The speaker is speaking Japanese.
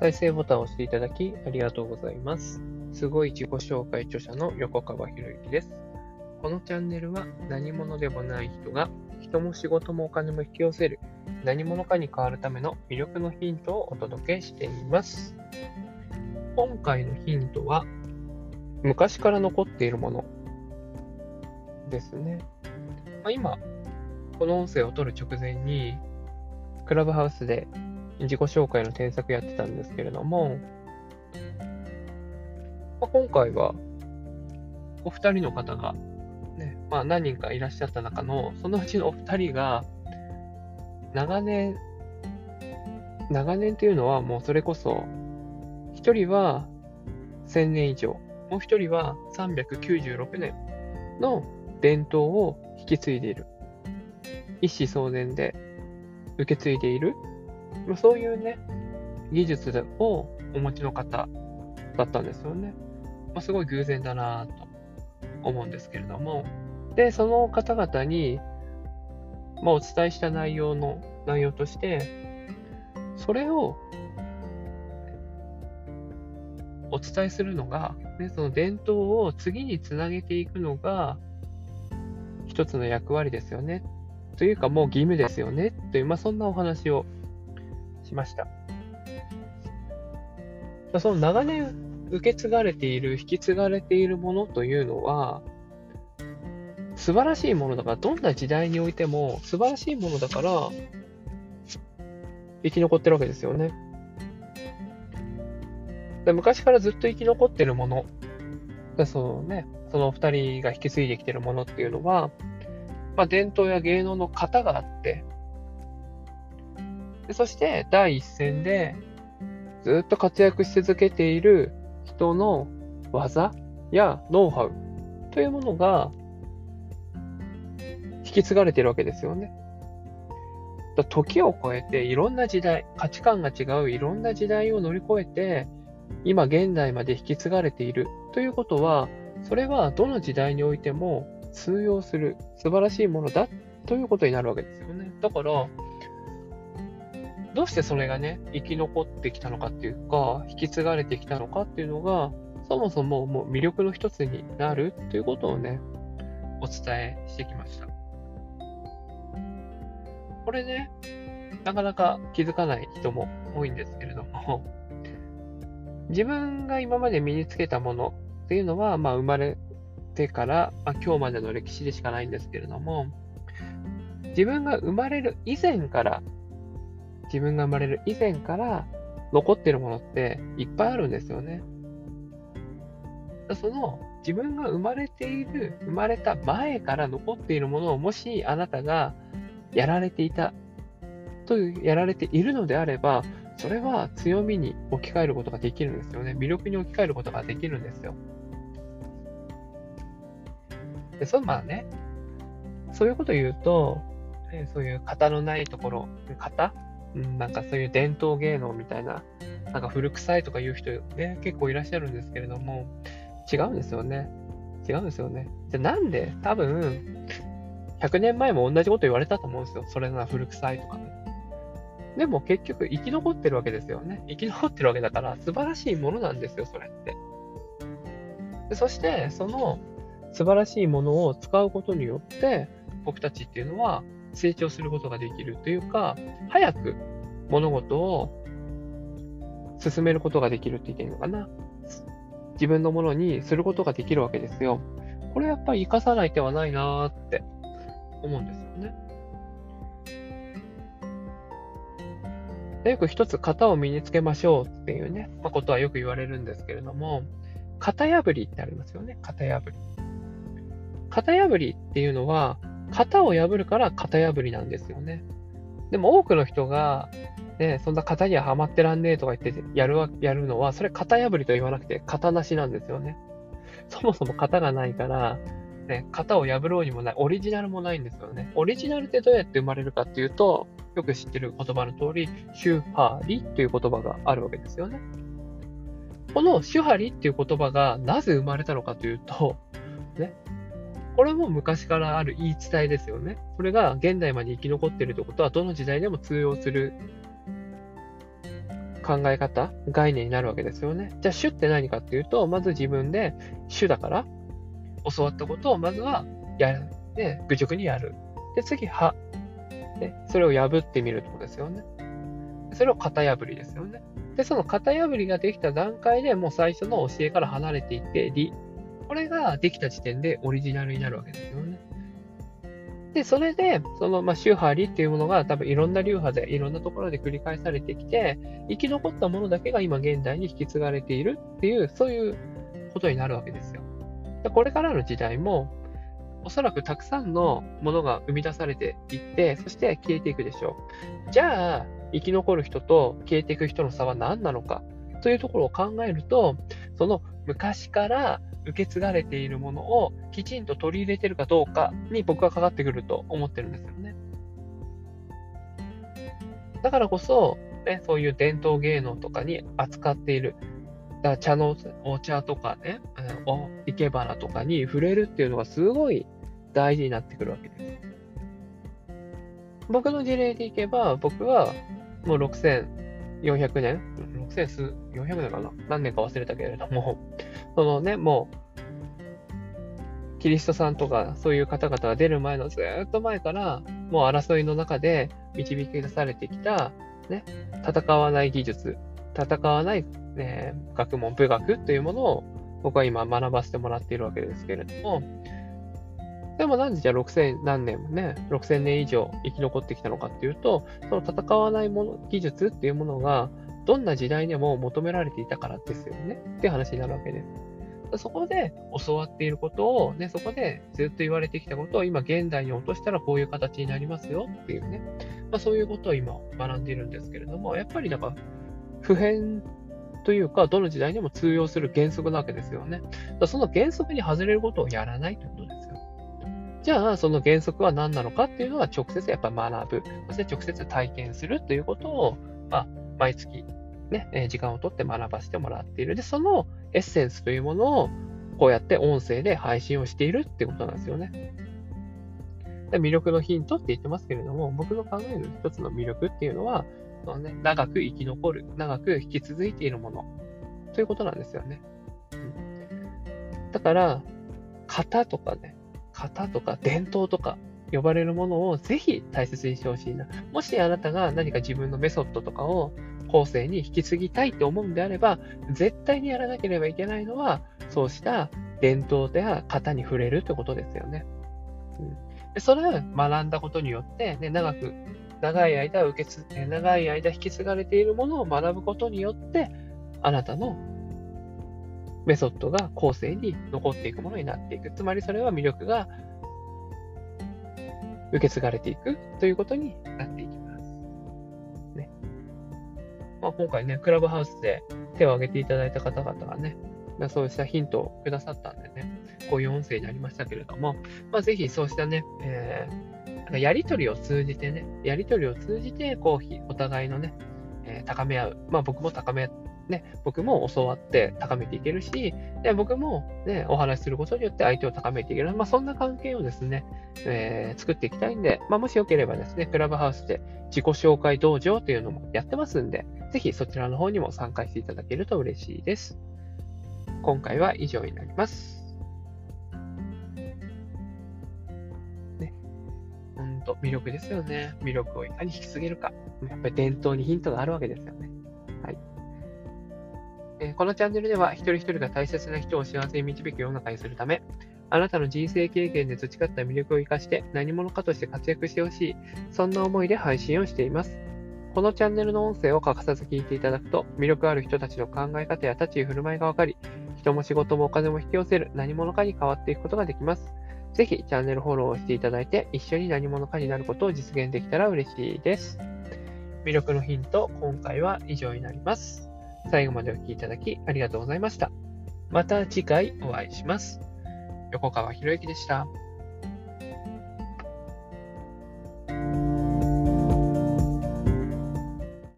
再生ボタンを押していただきありがとうございます。すごい自己紹介著者の横川博之です。このチャンネルは何者でもない人が人も仕事もお金も引き寄せる何者かに変わるための魅力のヒントをお届けしています。今回のヒントは昔から残っているものですね。まあ、今、この音声を取る直前にクラブハウスで自己紹介の添削やってたんですけれども、まあ、今回は、お二人の方が、ね、まあ何人かいらっしゃった中の、そのうちのお二人が、長年、長年っていうのはもうそれこそ、一人は1000年以上、もう一人は396年の伝統を引き継いでいる。一子相伝で受け継いでいるまあ、そういうね、技術をお持ちの方だったんですよね。まあ、すごい偶然だなと思うんですけれども。で、その方々に、まあ、お伝えした内容の内容として、それをお伝えするのが、ね、その伝統を次につなげていくのが一つの役割ですよね。というかもう義務ですよね。という、まあ、そんなお話をしました。その長年受け継がれている、引き継がれているものというのは、素晴らしいものだから、どんな時代においても素晴らしいものだから、生き残ってるわけですよね。で昔からずっと生き残ってるもの、そのね、その二人が引き継いできてるものっていうのは、まあ、伝統や芸能の型があって、でそして第一線でずっと活躍し続けている人の技やノウハウというものが引き継がれているわけですよね。だ時を超えていろんな時代、価値観が違ういろんな時代を乗り越えて、今現代まで引き継がれているということは、それはどの時代においても通用する素晴らしいものだということになるわけですよね。だから、どうしてそれがね、生き残ってきたのかっていうか、引き継がれてきたのかっていうのが、そもそももう魅力の一つになるっていうことをね、お伝えしてきました。これね、なかなか気づかない人も多いんですけれども、自分が今まで身につけたものっていうのは、まあ生まれてから、まあ、今日までの歴史でしかないんですけれども、自分が生まれる以前から自分が生まれる以前から残ってるものっていっぱいあるんですよね。その自分が生まれている、生まれた前から残っているものをもしあなたがやられていたという、やられているのであれば、それは強みに置き換えることができるんですよね。魅力に置き換えることができるんですよ。で、そのまあね、そういうことを言うと、そういう型のないところ、型うん、なんかそういう伝統芸能みたいな、なんか古臭いとか言う人ね、結構いらっしゃるんですけれども、違うんですよね。違うんですよね。じゃなんで多分、100年前も同じこと言われたと思うんですよ。それなら古臭いとかね。でも結局生き残ってるわけですよね。生き残ってるわけだから素晴らしいものなんですよ、それって。でそして、その素晴らしいものを使うことによって、僕たちっていうのは成長することができるというか、早く物事を進めることができるって言っていいのかな。自分のものにすることができるわけですよ。これやっぱり活かさない手はないなーって思うんですよね。よく一つ型を身につけましょうっていうね、まあ、ことはよく言われるんですけれども、型破りってありますよね、型破り。型破りっていうのは、型を破るから型破りなんですよね。でも多くの人が、ね、そんな型にはハマってらんねえとか言ってやるわやるのは、それ型破りと言わなくて型なしなんですよね。そもそも型がないから、ね、型を破ろうにもない、オリジナルもないんですよね。オリジナルってどうやって生まれるかっていうと、よく知ってる言葉の通り、シュハリという言葉があるわけですよね。このシュハリっていう言葉がなぜ生まれたのかというと、これも昔からある言い伝えですよね。これが現代まで生き残ってるということは、どの時代でも通用する考え方、概念になるわけですよね。じゃあ、主って何かっていうと、まず自分で主だから、教わったことをまずはやる。で、愚直にやる。で、次、は。で、それを破ってみるってことですよね。それを型破りですよね。で、その型破りができた段階でもう最初の教えから離れていって、理。これができた時点でオリジナルになるわけですよね。で、それで、その、まあ、宗派理っていうものが多分いろんな流派でいろんなところで繰り返されてきて、生き残ったものだけが今現代に引き継がれているっていう、そういうことになるわけですよ。でこれからの時代も、おそらくたくさんのものが生み出されていって、そして消えていくでしょう。じゃあ、生き残る人と消えていく人の差は何なのかというところを考えると、その昔から受け継がれているものをきちんと取り入れてるかどうかに僕はかかってくると思ってるんですよね。だからこそ、ね、そういう伝統芸能とかに扱っている、だ茶のお茶とかね、お生け花とかに触れるっていうのがすごい大事になってくるわけです。僕の事例でいけば、僕はもう6400年 ?6000 数、400年かな？何年か忘れたけれども、そのね、もう、キリストさんとかそういう方々が出る前のずっと前から、もう争いの中で導き出されてきた、ね、戦わない技術、戦わない、ね、学問、武学というものを僕は今学ばせてもらっているわけですけれども、でもなんでじゃあ6000何年もね、6000年以上生き残ってきたのかっていうと、その戦わないもの、技術っていうものが、どんな時代にも求められていたからですよね。っていう話になるわけです。そこで教わっていることを、ね、そこでずっと言われてきたことを今現代に落としたらこういう形になりますよっていうね。まあ、そういうことを今学んでいるんですけれども、やっぱりなんか普遍というか、どの時代にも通用する原則なわけですよね。その原則に外れることをやらないということです。じゃあ、その原則は何なのかっていうのは直接やっぱ学ぶ。そして直接体験するということを、まあ、毎月ね、え時間をとって学ばせてもらっている。で、そのエッセンスというものを、こうやって音声で配信をしているってことなんですよね。で魅力のヒントって言ってますけれども、僕の考える一つの魅力っていうのは、そのね、長く生き残る、長く引き続いているものということなんですよね。うん、だから、型とかね、型とか伝統とか呼ばれるものをぜひ大切にしてほしいな。もしあなたが何か自分のメソッドとかを後世に引き継ぎたいと思うんであれば、絶対にやらなければいけないのは、そうした伝統や型に触れるってことですよね。うん、それを学んだことによって、ね、長く、長い間受け継、長い間引き継がれているものを学ぶことによって、あなたのメソッドが後世に残っていくものになっていく。つまりそれは魅力が受け継がれていくということになっていきます。まあ、今回ね、クラブハウスで手を挙げていただいた方々がね、そうしたヒントをくださったんでね、こういう音声になりましたけれども、まあ、ぜひそうしたね、えー、やりとりを通じてね、やりとりを通じて、こう、お互いのね、えー、高め合う。まあ僕も高めね、僕も教わって高めていけるし、で僕も、ね、お話しすることによって相手を高めていける。まあ、そんな関係をですね、えー、作っていきたいんで、まあ、もしよければですね、クラブハウスで自己紹介道場というのもやってますんで、ぜひそちらの方にも参加していただけると嬉しいです。今回は以上になります。ね。ほんと、魅力ですよね。魅力をいかに引き継げるか。やっぱり伝統にヒントがあるわけですよね。はい。えこのチャンネルでは一人一人が大切な人を幸せに導く世の中にするため、あなたの人生経験で培った魅力を生かして何者かとして活躍してほしい、そんな思いで配信をしています。このチャンネルの音声を欠かさず聞いていただくと、魅力ある人たちの考え方や立ち居振る舞いがわかり、人も仕事もお金も引き寄せる何者かに変わっていくことができます。ぜひチャンネルフォローをしていただいて、一緒に何者かになることを実現できたら嬉しいです。魅力のヒント、今回は以上になります。最後までお聴きいただきありがとうございました。また次回お会いします。横川博之でした。